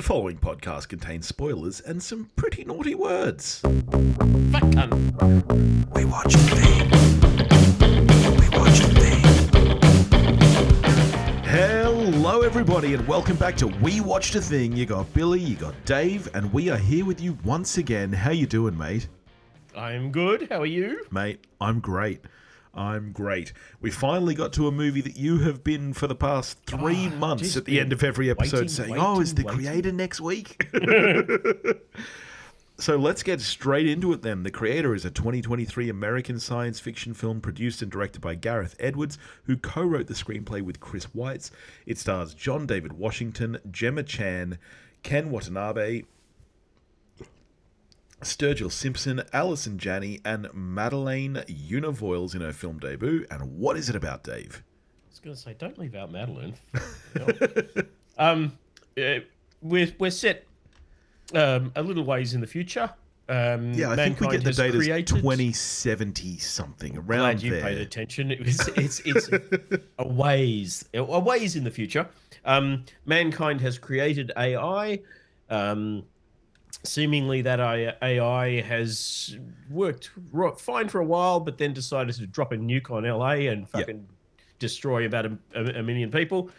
The following podcast contains spoilers and some pretty naughty words. Fuck cunt. We watch thing. We watch thing. Hello, everybody, and welcome back to We Watched a Thing. You got Billy, you got Dave, and we are here with you once again. How you doing, mate? I'm good. How are you? Mate, I'm great. I'm great. We finally got to a movie that you have been for the past three Ah, months at the end of every episode waiting, saying, waiting, "Oh, is the waiting." creator next week?" so let's get straight into it then. The Creator is a 2023 American science fiction film produced and directed by Gareth Edwards, who co-wrote the screenplay with Chris Weitz. It stars John David Washington, Gemma Chan, Ken Watanabe, Sturgill Simpson, Allison Janney, and Madeleine Yuna Voyles in her film debut. And what is it about, Dave? I was going to say, don't leave out Madeline. um, we're we're set um, a little ways in the future. Um, Yeah, I think we get the date created- 2070 something around Glad you there. paid attention. It was it's it's a ways a ways in the future. Um, mankind has created AI. Um, seemingly, that AI has worked fine for a while, but then decided to drop a nuke on LA and fucking destroy about a, a- a million people.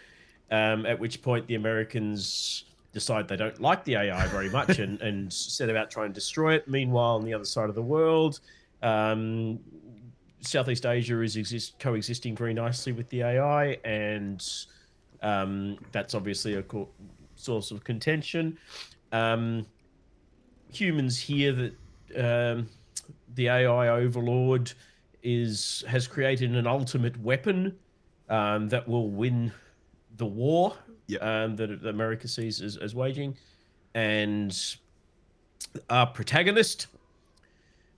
Um, at which point, the Americans decide they don't like the AI very much and, and set about trying to destroy it. Meanwhile, on the other side of the world, um, Southeast Asia is exist coexisting very nicely with the AI, and um, that's obviously a co- source of contention. Um, humans hear that um, the AI overlord is has created an ultimate weapon um, that will win the war Yeah. um, that America sees as, as waging, and our protagonist,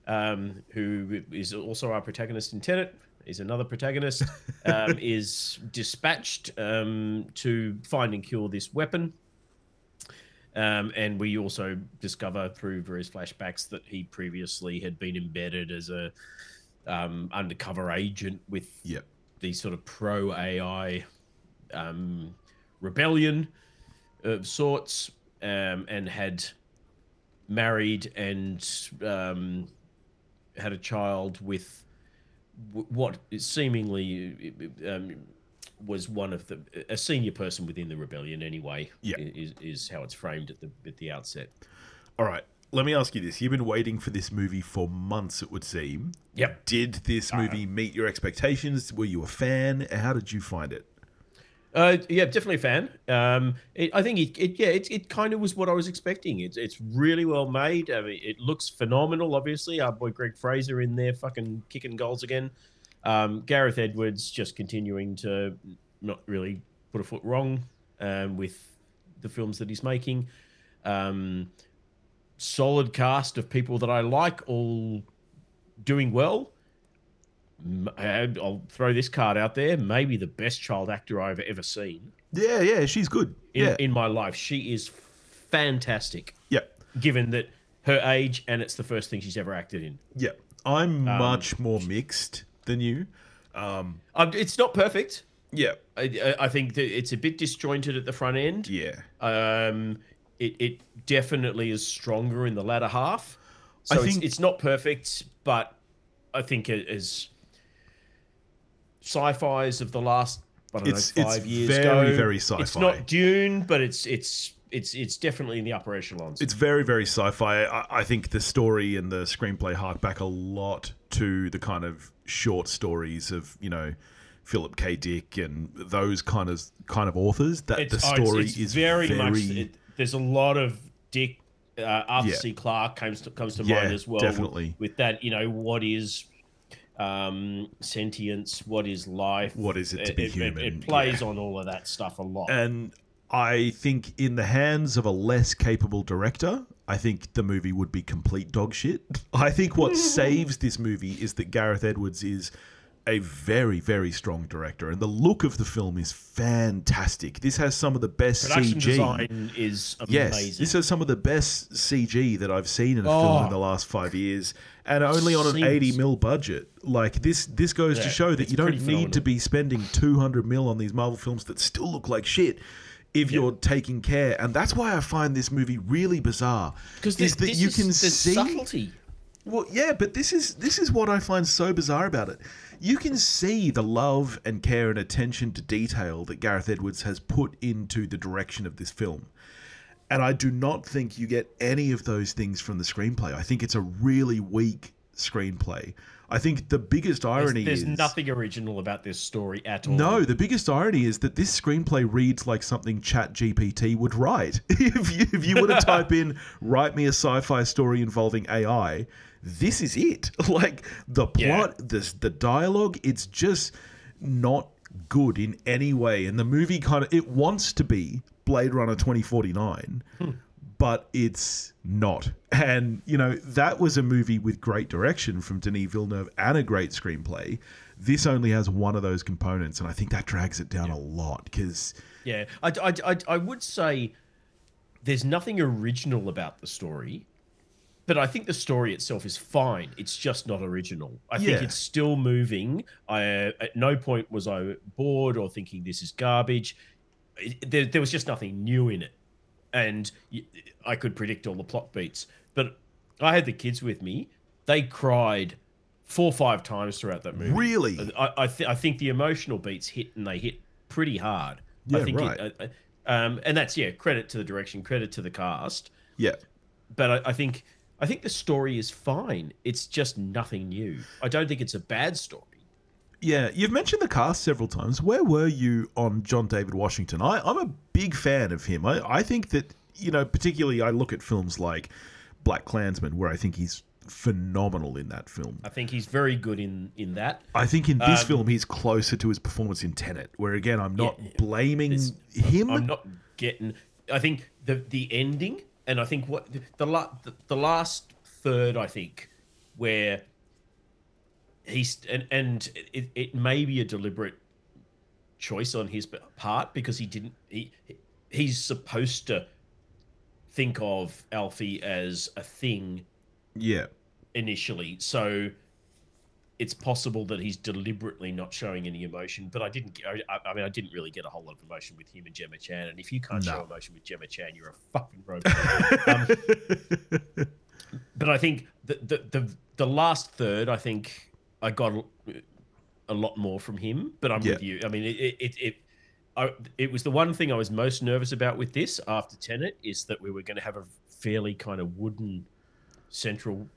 um, who is also our protagonist in Tenet, is another protagonist, um, is dispatched um, to find and cure this weapon. Um, and we also discover through various flashbacks that he previously had been embedded as a um, undercover agent with Yep. the sort of pro AI um, rebellion of sorts, um, and had married and um, had a child with w- what is seemingly um, was one of the a senior person within the rebellion anyway. Yeah. is, is how it's framed at the at the outset. All right. Let me ask you this. You've been waiting for this movie for months, it would seem. Yep. Did this movie meet your expectations? Were you a fan? How did you find it? Uh, yeah, definitely a fan. Um, it, I think it, it yeah, it, it kind of was what I was expecting. It's it's really well made. I mean, it looks phenomenal. Obviously, our boy Greig Fraser in there, fucking kicking goals again. Um, Gareth Edwards just continuing to not really put a foot wrong um, with the films that he's making. Um, solid cast of people that I like, all doing well. I'll throw this card out there. Maybe the best child actor I've ever seen Yeah, yeah, she's good. in, yeah. in my life. She is fantastic, yeah. given that her age and it's the first thing she's ever acted in. Yeah. I'm Um, much more mixed than you. Um, it's not perfect. Yeah. I, I- I think that it's a bit disjointed at the front end. Yeah. Um, it, it definitely is stronger in the latter half. I So it's, think- it's not perfect, but I think it is sci-fi's of the last I don't It's- know it's five years very, very It's sci-fi. It's not Dune, but it's it's it's it's definitely in the upper echelons. It's very, very sci-fi. I, I think the story and the screenplay hark back a lot to the kind of short stories of you know Philip K. Dick and those kind of kind of authors. That It's- the oh, it's- story it's is very, very, much. It, there's a lot of Dick. Uh, Arthur Yeah. C. Clarke comes to comes to Yeah, mind as well. definitely. With that, you know, what is um, sentience? What is life? What is it to be it, human? It, plays Yeah. on all of that stuff a lot. and I think in the hands of a less capable director, I think the movie would be complete dog shit. I think what saves this movie is that Gareth Edwards is a very, very strong director, and the look of the film is fantastic. This has some of the best Production CG. design is amazing. Yes, this has some of the best CG that I've seen in a film Oh. in the oh. last five years, and only on an Seems- eighty mil budget. Like this, this goes to show that you don't pretty need to be spending two hundred mil on these Marvel films that still look like shit. If you're taking care. And that's why I find this movie really bizarre. Because is that you can there's see subtlety. well, yeah, but this is this is what I find so bizarre about it. You can see the love and care and attention to detail that Gareth Edwards has put into the direction of this film. And I do not think you get any of those things from the screenplay. I think it's a really weak screenplay. I think the biggest irony there's is nothing original about this story at all. no, the biggest irony is that this screenplay reads like something Chat GPT would write. if you if you were to type in "write me a sci-fi story involving AI," this is it. Like the Yeah. plot, this the dialogue, it's just not good in any way. And the movie kind of it wants to be Blade Runner twenty forty nine. Hmm. But it's not. And, you know, that was a movie with great direction from Denis Villeneuve and a great screenplay. This only has one of those components, and I think that drags it down a lot because Yeah, I, I, I, I would say there's nothing original about the story, but I think the story itself is fine. It's just not original. I think it's still moving. I at no point was I bored or thinking this is garbage. It- there, there was just nothing new in it, and I could predict all the plot beats. But I had the kids with me; they cried four or five times throughout that movie. Really? I I, th- I think the emotional beats hit and they hit pretty hard. Yeah, I think right. It, uh, uh, um, and that's yeah, credit to the direction, credit to the cast. yeah, But I, I think I think the story is fine. It's just nothing new. I don't think it's a bad story. Yeah. You've mentioned the cast several times. Where were you on John David Washington? I, I'm a big fan of him. I, I think that you know, particularly, I look at films like BlacKkKlansman, where I think he's phenomenal in that film. I think he's very good in in that. I think in this Um, film he's closer to his performance in Tenet, where again I'm not Yeah, blaming him. I'm not getting. I think the the ending, and I think what the, the, the last third, I think, where he's and and it, it may be a deliberate choice on his part because he didn't he he's supposed to think of Alfie as a thing yeah, initially. So it's possible that he's deliberately not showing any emotion. But I didn't. I, I mean, I didn't really get a whole lot of emotion with him and Gemma Chan. And if you can't show emotion with Gemma Chan, you're a fucking robot. um, but I think the, the the the last third, I think I got a, a lot more from him. But I'm Yeah. with you. I mean, it it. it, it I, it was the one thing I was most nervous about with this after Tenet is that we were going to have a fairly kind of wooden central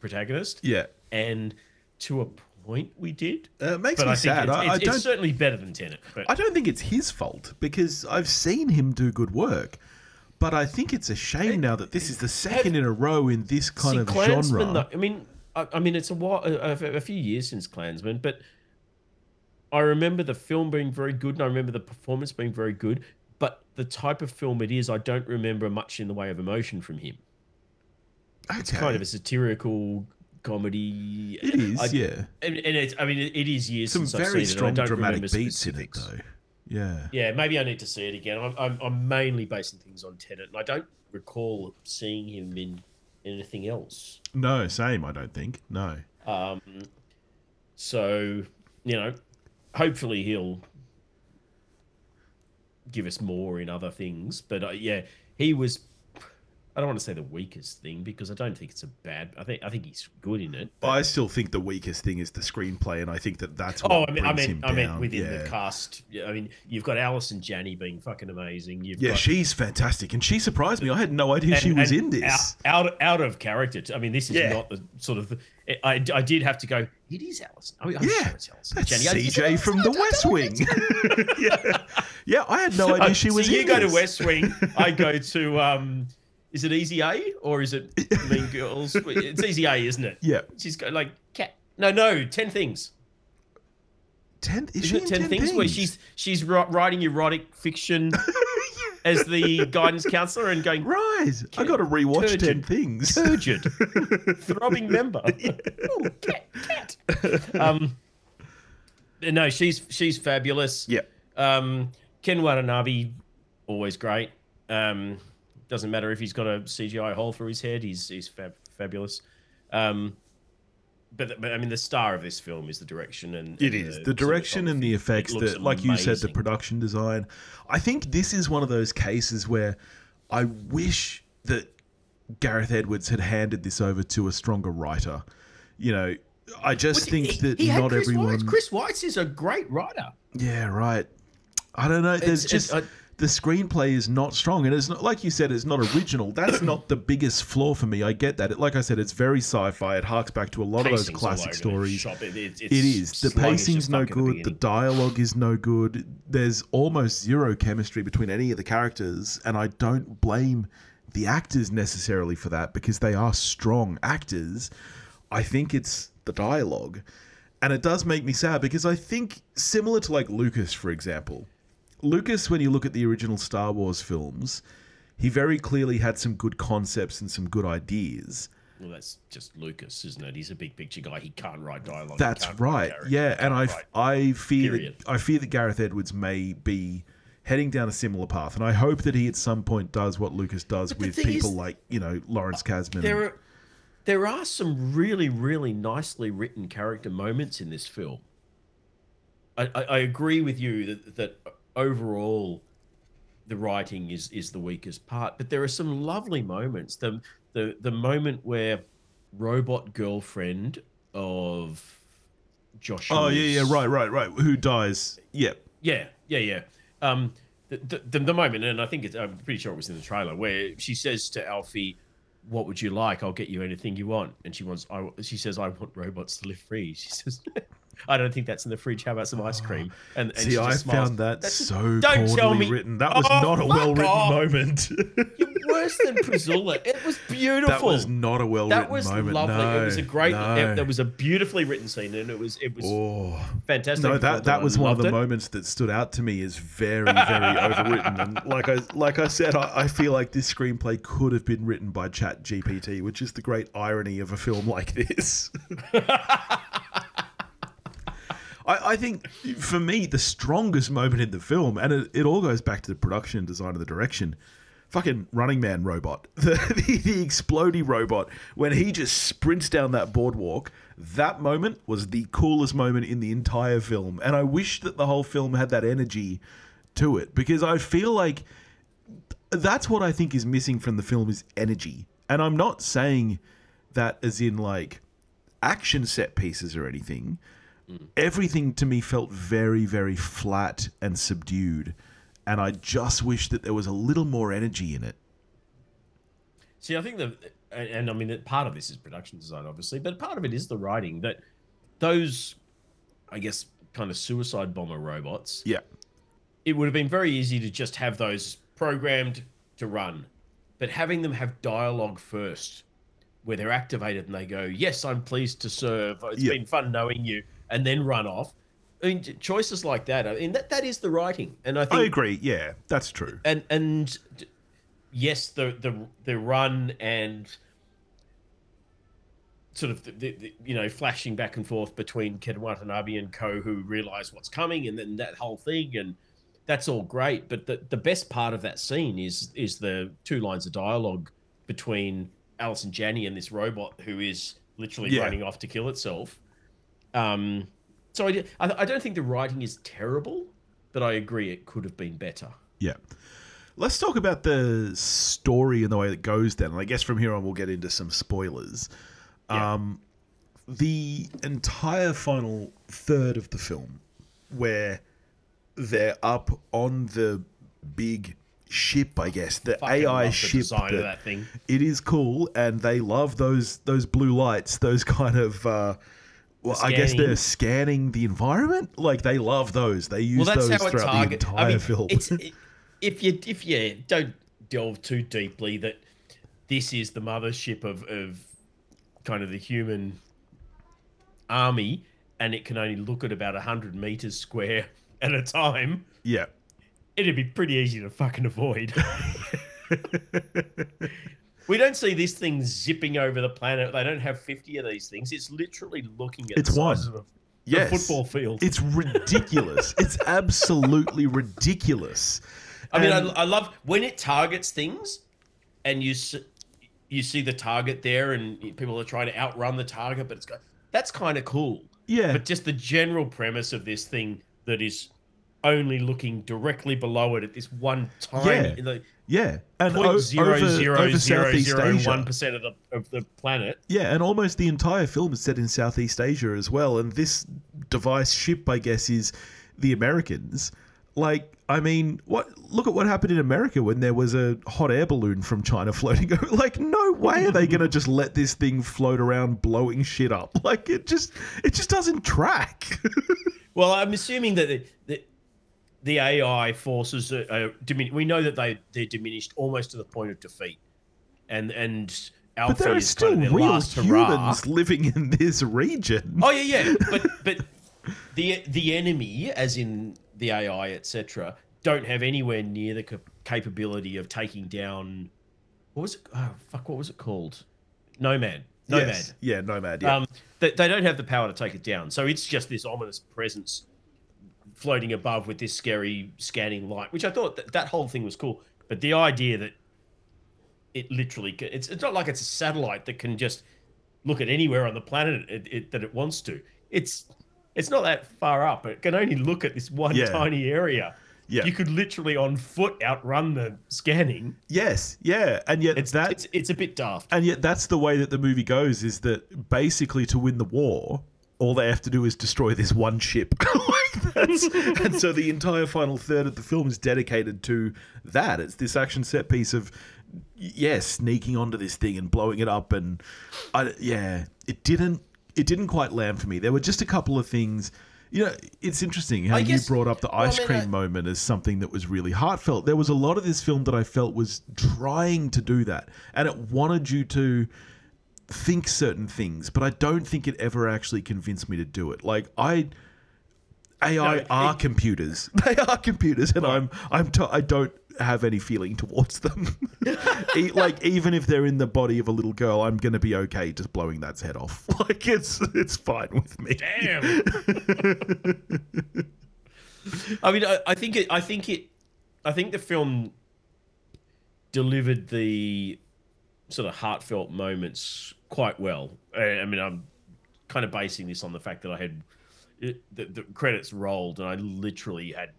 protagonist, yeah. and to a point we did. Uh, it makes But me I sad. it's, I, it's, I it's don't. certainly better than Tenet. But I don't think it's his fault because I've seen him do good work. But I think it's a shame now that this is the second in a row in this kind See, of Klansman, genre. though- I mean, I, I mean, it's a, while, a, a few years since Klansman, but I remember the film being very good, and I remember the performance being very good. But the type of film it is, I don't remember much in the way of emotion from him. It's kind of a satirical comedy. It is, I- yeah. And, and it's, I mean, it, is years Some since I've very seen strong it. and I don't dramatic beats in it, though. Yeah. Yeah, maybe I need to see it again. I'm, I'm, I'm mainly basing things on Tenet, and I don't recall seeing him in anything else. No, same. I don't think. No. Um, so you know, hopefully he'll give us more in other things. But uh, yeah, he was. I don't want to say the weakest thing because I don't think it's a bad. I think I think he's good in it. I still think the weakest thing is the screenplay, and I think that that's what Oh, I mean, I him I down. within yeah. the cast. I mean, you've got Allison Janney being fucking amazing. You've Yeah, got, she's fantastic, and she surprised me. I had no idea she was in this. Out, out out of character. I mean, this is Yeah. not the sort of. I, I did have to go. It is Allison. I mean, I'm Yeah, sure it's Allison. That's Janney. I- is it CJ from The West Wing. yeah. yeah, I had no idea she so was you in go this. to West Wing. I go to. um Is it Easy A or is it Mean Girls? It's Easy A, isn't it? Yeah, She's got like cat. No, no, ten things. ten. Is Isn't she it in ten, things, where she's she's writing erotic fiction as the guidance counselor and going right? I got to rewatch Turgid. Ten Things. turgid, throbbing member. Ooh, cat, cat. Um, no, she's she's fabulous. yeah, Um, Ken Watanabe, always great. Um, doesn't matter if he's got a CGI hole through his head; he's he's fab- fabulous. Um, but, but I mean, the star of this film is the direction and It and is the direction and the effects that, like you said, the production design. I think this is one of those cases where I wish that Gareth Edwards had handed this over to a stronger writer. You know, I just think He- that he not Chris everyone. Chris Weitz is a great writer. Yeah, right. I don't know. There's It's- just it's- I- the screenplay is not strong, and it's not like you said. It's not original. That's not the biggest flaw for me. I get that. It, like I said, it's very sci-fi. It harks back to a lot of those classic stories. It, it, it's The pacing's no at the good. The dialogue is no good. There's almost zero chemistry between any of the characters, and I don't blame the actors necessarily for that because they are strong actors. I think it's the dialogue. And it does make me sad because I think similar to like Lucas, for example. Lucas, when you look at the original Star Wars films, he very clearly had some good concepts and some good ideas. Well, that's just Lucas, isn't it? He's a big picture guy. He can't write dialogue. That's right. Yeah, and I, can't I fear period. that I fear that Gareth Edwards may be heading down a similar path, and I hope that he at some point does what Lucas does But with people is- like you know Lawrence uh, Kasdan. There and- are there are some really really nicely written character moments in this film. I, I, I agree with you that that overall the writing is is the weakest part, but there are some lovely moments. The the the moment where robot girlfriend of Josh. oh yeah, yeah, right, right, right. Who dies? Yep. Yeah, yeah, yeah. Um, the, the, the moment, and I think it's, I'm pretty sure it was in the trailer, where she says to Alfie, "What would you like? I'll get you anything you want." And she wants, I, she says, "I want robots to live free." She says, "I don't think that's in the fridge. How about some ice cream?" Ah, and, and See, I smiles. found that That's- so Don't tell poorly me- written. That was Oh, not a well written moment. You're worse than Priscilla. It was beautiful. that was not a well That written was moment. lovely. No, it was a great. No. It, was a beautifully written scene, and it was it was Oh. fantastic. No, that that was one of the it. moments that stood out to me as very, very overwritten. And like I like I said, I, I feel like this screenplay could have been written by Chat GPT, which is the great irony of a film like this. I, I think for me, the strongest moment in the film, and it, it all goes back to the production, design, and the direction. Fucking Running Man robot, the, the the explodey robot, when he just sprints down that boardwalk, that moment was the coolest moment in the entire film, and I wish that the whole film had that energy to it because I feel like that's what I think is missing from the film is energy, and I'm not saying that as in like action set pieces or anything Mm. everything to me felt very, very flat and subdued. And I just wish that there was a little more energy in it. See, I think the and, and I mean that part of this is production design, obviously, but part of it is the writing. That those, I guess, kind of suicide bomber robots. Yeah. It would have been very easy to just have those programmed to run, but having them have dialogue first, where they're activated and they go, "Yes, I'm pleased to serve. It's Yeah. been fun knowing you," and then run off. I mean, choices like that. I mean, that that is the writing, and I think I agree. Yeah, that's true. and and yes, the the the run and sort of the, the, the, you know flashing back and forth between Ken Watanabe and Co, who realize what's coming, and then that whole thing, and that's all great. But the the best part of that scene is is the two lines of dialogue between Allison Janney and this robot who is literally Yeah. running off to kill itself. Um, so I, I I don't think the writing is terrible, but I agree it could have been better. Yeah. Let's talk about the story and the way it goes then. And I guess from here on, we'll get into some spoilers. Yeah. Um, the entire final third of the film, where they're up on the big ship, I guess, the Fucking AI the ship. of that- that thing. it is cool and they love those those blue lights those kind of uh well i guess they're scanning the environment like they love those they use Well, that's those how throughout the target. entire I mean, film it's it, if you if you don't delve too deeply that this is the mothership of of kind of the human army, and it can only look at about hundred meters square at a time. yeah It'd be pretty easy to fucking avoid. we don't see this thing zipping over the planet. They don't have fifty of these things. It's literally looking at It's the size one. of a, yes football field. it's ridiculous it's absolutely ridiculous I mean, I, I love when it targets things, and you you see the target there, and people are trying to outrun the target, but it's go. that's kind of cool. Yeah. But just the general premise of this thing that is only looking directly below it at this one time. Yeah. like yeah. And point zero over, zero over zero Southeast zero Asia. one percent of the of the planet. Yeah, and almost the entire film is set in Southeast Asia as well. And this device ship, I guess, is the Americans. Like, I mean, what? Look at what happened in America when there was a hot air balloon from China floating. over. Like, no way are they going to just let this thing float around blowing shit up. Like, it just, it just doesn't track. Well, I'm assuming that the, the, the AI forces are, are dimin- We know that they they're diminished almost to the point of defeat, and and Alfie but there are still kind of real last hurrah. humans living in this region. Oh yeah, yeah, but but the the enemy, as in the AI, etc., don't have anywhere near the cap- capability of taking down. What was it? Oh fuck! What was it called? Nomad. Nomad. Yes. Yeah, Nomad. Yeah. Um, they, they don't have the power to take it down, so it's just this ominous presence floating above with this scary scanning light, which I thought that, that whole thing was cool. But the idea that it literally it's, it's not like it's a satellite that can just look at anywhere on the planet it, it, that it wants to. It's it's not that far up. It can only look at this one Yeah. tiny area. Yeah. You could literally on foot outrun the scanning. yes. Yeah. And yet It's that it's it's a bit daft. And yet, that's the way that the movie goes: is that basically to win the war, all they have to do is destroy this one ship. and so the entire final third of the film is dedicated to that. It's this action set piece of, yeah, sneaking onto this thing and blowing it up, and I, yeah, it didn't, it didn't quite land for me. There were just a couple of things. You know, it's interesting how I you brought up the well, I ice mean, cream I- moment as something that was really heartfelt. There was a lot of this film that I felt was trying to do that, and it wanted you to think certain things, but I don't think it ever actually convinced me to do it. Like I. AI No, are it- computers. They are computers, and I'm I'm t- I don't have any feeling towards them. E- like even if they're in the body of a little girl, I'm gonna be okay just blowing that head off. Like it's it's fine with me. Damn. I mean, I, I think it. I think it. I think the film delivered the sort of heartfelt moments quite well. I, I mean, I'm kind of basing this on the fact that I had it, the, the credits rolled, and I literally had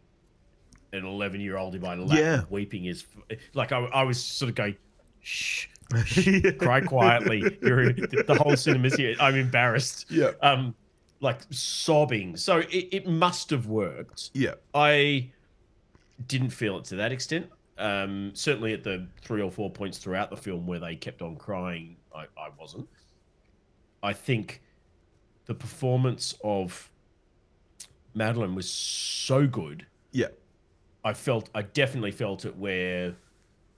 an 11 year old in my lap Yeah. weeping his like I, I was sort of going shh, shh cry quietly. You're the whole cinema's here. I'm embarrassed. Yeah. um like sobbing. So it, it must have worked. Yeah. i didn't feel it to that extent. Um certainly at the three or four points throughout the film where they kept on crying i, I wasn't. I think the performance of madeline was so good Yeah. I felt I definitely felt it where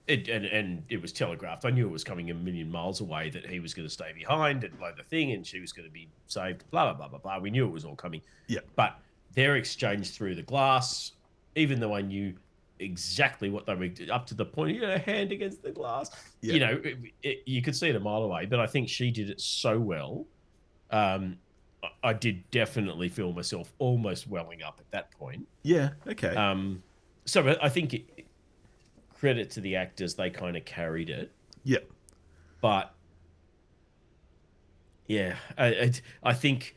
it and, and it was telegraphed. I knew it was coming a million miles away that he was going to stay behind and blow the thing and she was going to be saved. Blah blah blah blah blah. We knew it was all coming. Yeah. But their exchange through the glass, even though I knew exactly what they were up to the point, you know, hand against the glass. Yeah. You know, it, it, you could see it a mile away. But I think she did it so well. Um, I- did definitely feel myself almost welling up at that point. Yeah. Okay. Um, so I- think it, credit to the actors, they kind of carried it. yeah. But yeah, I, I, I think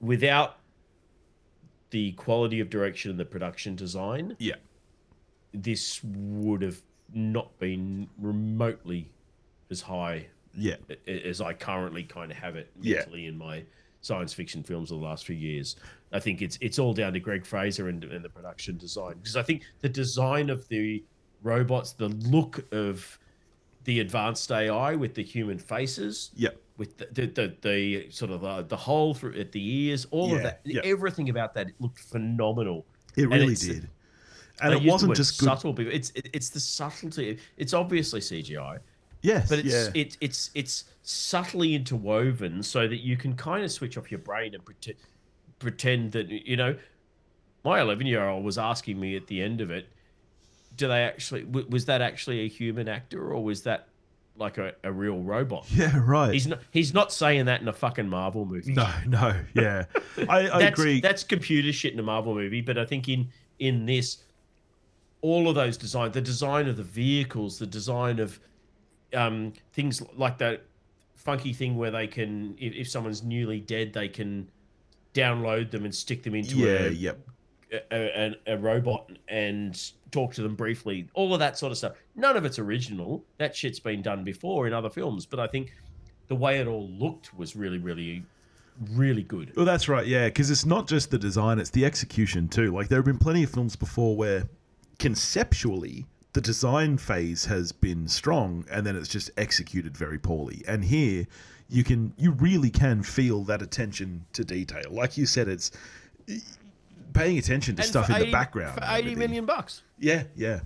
without the quality of direction and the production design, Yeah. this would have not been remotely as high Yeah. as I currently kind of have it Yeah. mentally in my science fiction films of the last few years. I think it's it's all down to Greig Fraser and, and the production design because I think the design of the robots, the look of the advanced AI with the human faces, Yeah. with the the, the, the sort of the, the hole through at the ears, all Yeah, of that, yeah. everything about that looked phenomenal. It really it's- did. And it wasn't just good. subtle, but it's it, it's the subtlety. It's obviously CGI, Yes. but it's yeah. it's it's it's subtly interwoven so that you can kind of switch off your brain and pretend pretend that you know my 11 year old was asking me at the end of it do they actually w- was that actually a human actor or was that like a, a real robot yeah. Right. he's not he's not saying that in a fucking marvel movie no. No. Yeah. I, I that's, agree. that's computer shit in a marvel movie but i think in in this all of those design the design of the vehicles the design of um, things like that funky thing where they can, if, if someone's newly dead, they can download them and stick them into Yeah, a, yep. a, a, a robot and talk to them briefly. All of that sort of stuff. None of it's original. That shit's been done before in other films, but I think the way it all looked was really, really, really good. Well, that's right, yeah, because it's not just the design, it's the execution too. Like, there have been plenty of films before where conceptually the design phase has been strong and then it's just executed very poorly. And here, you can, you really can feel that attention to detail. Like you said, it's paying attention to And stuff for in 80 the background. for and eighty everything. million bucks. Yeah, yeah.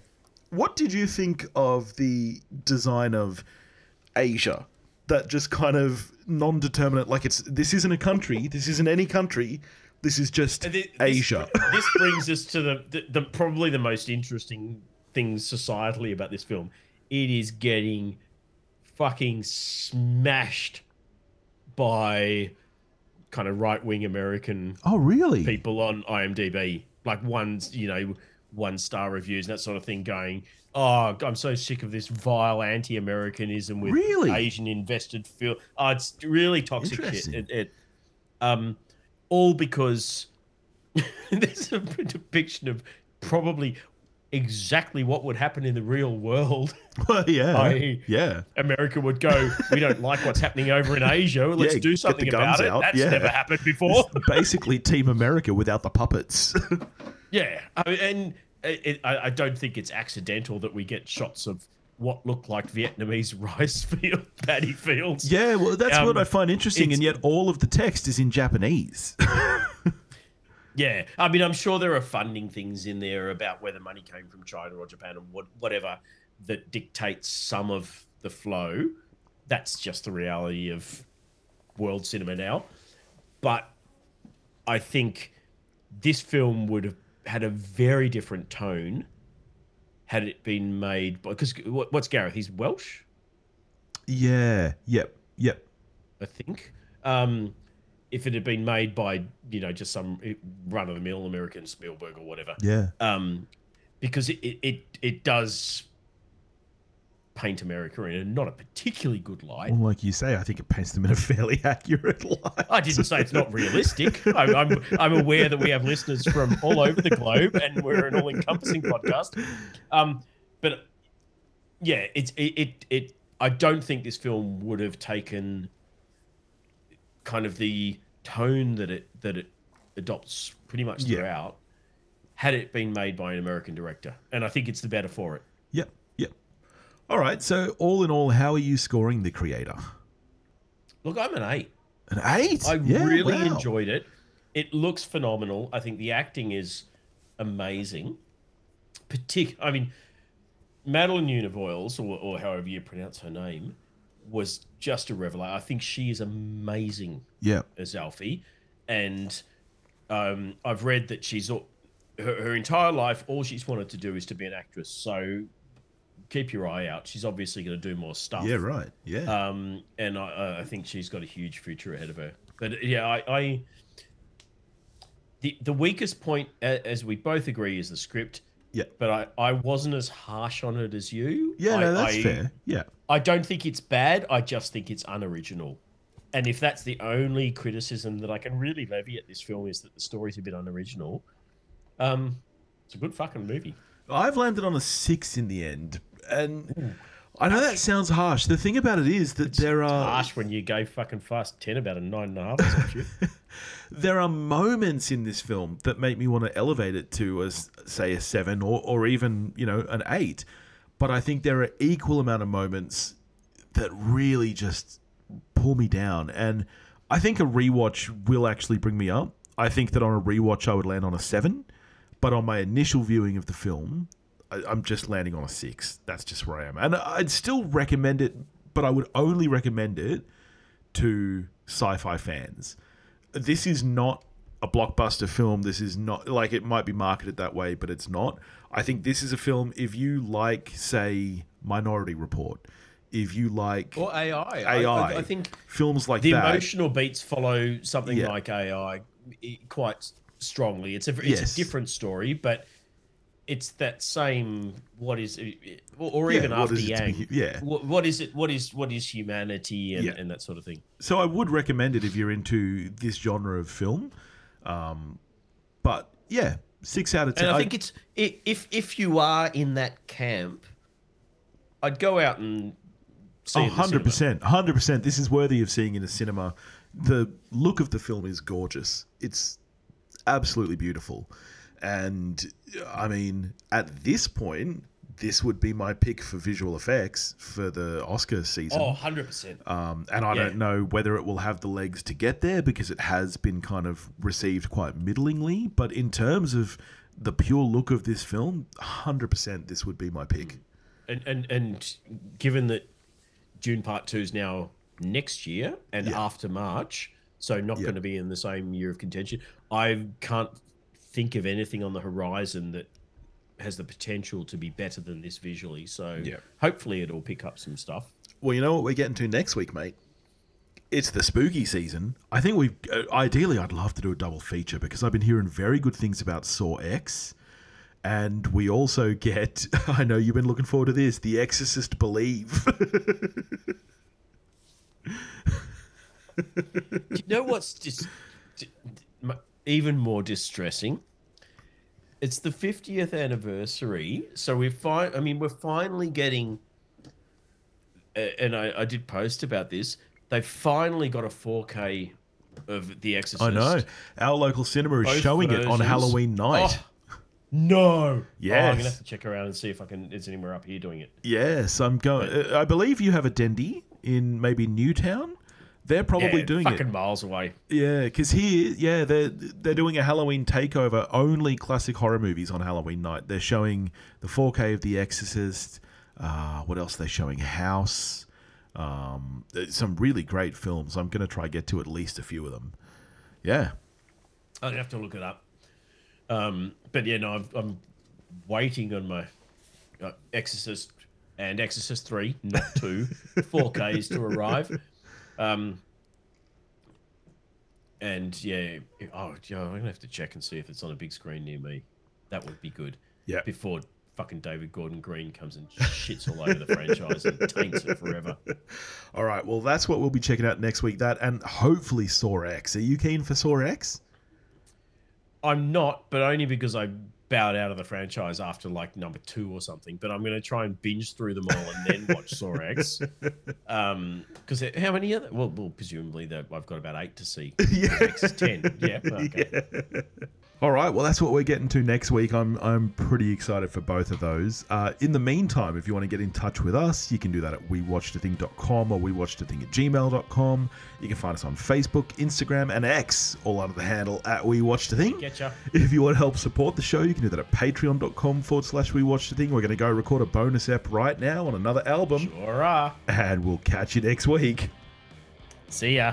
What did you think of the design of Asia? That just kind of non-determinate, like it's this isn't a country, this isn't any country, this is just this- Asia. this brings us to the, the, the probably the most interesting thing societally about this film. It is getting fucking smashed by kind of right wing American oh, really? people on IMDb, like ones you know one star reviews and that sort of thing, going, "Oh, I'm so sick of this vile anti-Americanism with Really? Asian invested feel." Oh, it's really toxic shit. It, it, um, all because there's a depiction of probably exactly what would happen in the real world. Well, yeah, I- yeah. America would go, "We don't like what's happening over in Asia. Let's Yeah, do get the something guns about it." That's Yeah. never happened before. Basically, Team America without the puppets. Yeah, I mean, and it, I, I don't think it's accidental that we get shots of what look like Vietnamese rice field paddy fields. yeah, well, that's what Um, I find interesting, and yet all of the text is in Japanese. Yeah, I mean, I'm sure there are funding things in there about where the money came from China or Japan or what, whatever that dictates some of the flow. That's just the reality of world cinema now. But I think this film would have had a very different tone had it been made by because what's Gareth? He's Welsh. yeah, yep, yep. I think. Um, if it had been made by you know just some run of the mill American Spielberg or whatever, Yeah. um, because it, it it does paint America in a not a particularly good light. Well, like you say, I think it paints them in a fairly accurate light. I didn't say it's not realistic. I'm, I'm I'm aware that we have listeners from all over the globe, and we're an all-encompassing podcast. Um, but yeah, it's it, it it. I don't think this film would have taken kind of the tone that it that it adopts pretty much Yeah. throughout had it been made by an American director, and I think it's the better for it. Yep, yep. All right. So, all in all, how are you scoring the creator? Look, I'm an eight. An eight. I Yeah, really wow. enjoyed it. It looks phenomenal. I think the acting is amazing. Partic- I mean, Madeline Yuna Voyles, or, or however you pronounce her name, was just a revelation. I think she is amazing Yeah. as Alfie, and um, I've read that she's all, her, her entire life all she's wanted to do is to be an actress. So keep your eye out. She's obviously going to do more stuff. Yeah. Right. Yeah. Um, and I, I think she's got a huge future ahead of her. But yeah, I, I the the weakest point, as we both agree, is the script. Yeah. But I, I wasn't as harsh on it as you. Yeah. I, no, that's I, fair. Yeah. I don't think it's bad. I just think it's unoriginal. And if that's the only criticism that I can really levy at this film is that the story's a bit unoriginal, um, it's a good fucking movie. I've landed on a six in the end, and I know that sounds harsh. The thing about it is that there are Harsh when you go fucking fast ten about a nine and a half or some shit. there are moments in this film that make me want to elevate it to a say a seven or or even you know an eight. But I think there are equal amount of moments that really just pull me down, and I think a rewatch will actually bring me up. I think that on a rewatch I would land on a seven, but on my initial viewing of the film, I, I'm just landing on a six. That's just where I am, and I'd still recommend it, but I would only recommend it to sci-fi fans. This is not a blockbuster film. This is not like it might be marketed that way, but it's not. I think this is a film if you like, say, Minority Report, if you like Or AI. I, AI, I, I think films like the that. emotional beats follow something Yeah. like AI eh, quite strongly. It's a it's Yes. a different story, but it's that same what is or, or Yeah, even after is it to be Yang. yeah. What, what is it? What is what is humanity and, Yeah. and that sort of thing? So I would recommend it if you're into this genre of film. Um, but yeah, six out of ten. And I think it's if if you are in that camp, I'd go out and see. hundred percent, hundred percent. This is worthy of seeing in a cinema. The look of the film is gorgeous. It's absolutely beautiful, and I mean, at this point, this would be my pick for visual effects for the Oscar season. Oh, 100 percent. Um, and I Yeah. don't know whether it will have the legs to get there because it has been kind of received quite middlingly. But in terms of the pure look of this film, 100% this would be my pick. And and and given that Dune Part Two is now next year and Yeah. after March, so not Yeah. going to be in the same year of contention. I can't think of anything on the horizon that has the potential to be better than this visually. So Yeah. hopefully it'll pick up some stuff. Well, you know what we're getting to next week, mate? It's the spooky season. I think we uh, ideally I'd love to do a double feature because I've been hearing very good things about Saw X. And we also get, I know you've been looking forward to this, The Exorcist Believe. You know what's just even more distressing? It's the 50th anniversary, so we're fine. I mean, we're finally getting. And I, I did post about this. They finally got a 4K of The Exorcist. I know. Our local cinema is Both showing it on. Halloween night. Oh, no. Oh, I'm gonna have to check around and see if I can. It's anywhere up here doing it. Yes, I'm going. uh, I believe you have a Dendy in maybe Newtown. They're probably Yeah, doing fucking it. miles away. Yeah, because here, yeah, they're they're doing a Halloween takeover. Only classic horror movies on Halloween night. They're showing the 4K of The Exorcist. Uh, what else? They're showing House. Um, some really great films. I'm going to try to get to at least a few of them. Yeah. I'd have to look it up. Um, but yeah, no, I've, I'm waiting on my uh, Exorcist and Exorcist 3, not 2, 4Ks to arrive. Um, and yeah, oh, yeah, I'm to have to check and see if it's on a big screen near me. That would be good. Yeah. Before fucking David Gordon Green comes and shits all over the franchise and taints it forever. All right. Well, that's what we'll be checking out next week. That and hopefully Saw X. Are you keen for Saw X? I'm not, but only because I bowed out of the franchise after like number two or something. But I'm going to try and binge through them all and then watch Saw X. Um, because how many other? Well, well, presumably that I've got about eight to see. Yeah. X is ten. Yeah. Okay. All right, well, that's what we're getting to next week. I'm I'm pretty excited for both of those. Uh, in the meantime, if you want to get in touch with us, you can do that at wewatchedathing.com or wewatchedathing at gmail.com. You can find us on Facebook, Instagram, and X, all under the handle at wewatchedathing. Getcha. If you want to help support the show, you can do that at patreon.com forward slash wewatchedathing. We're going to go record a bonus app right now on another album, Sure are. and we'll catch you next week. See ya.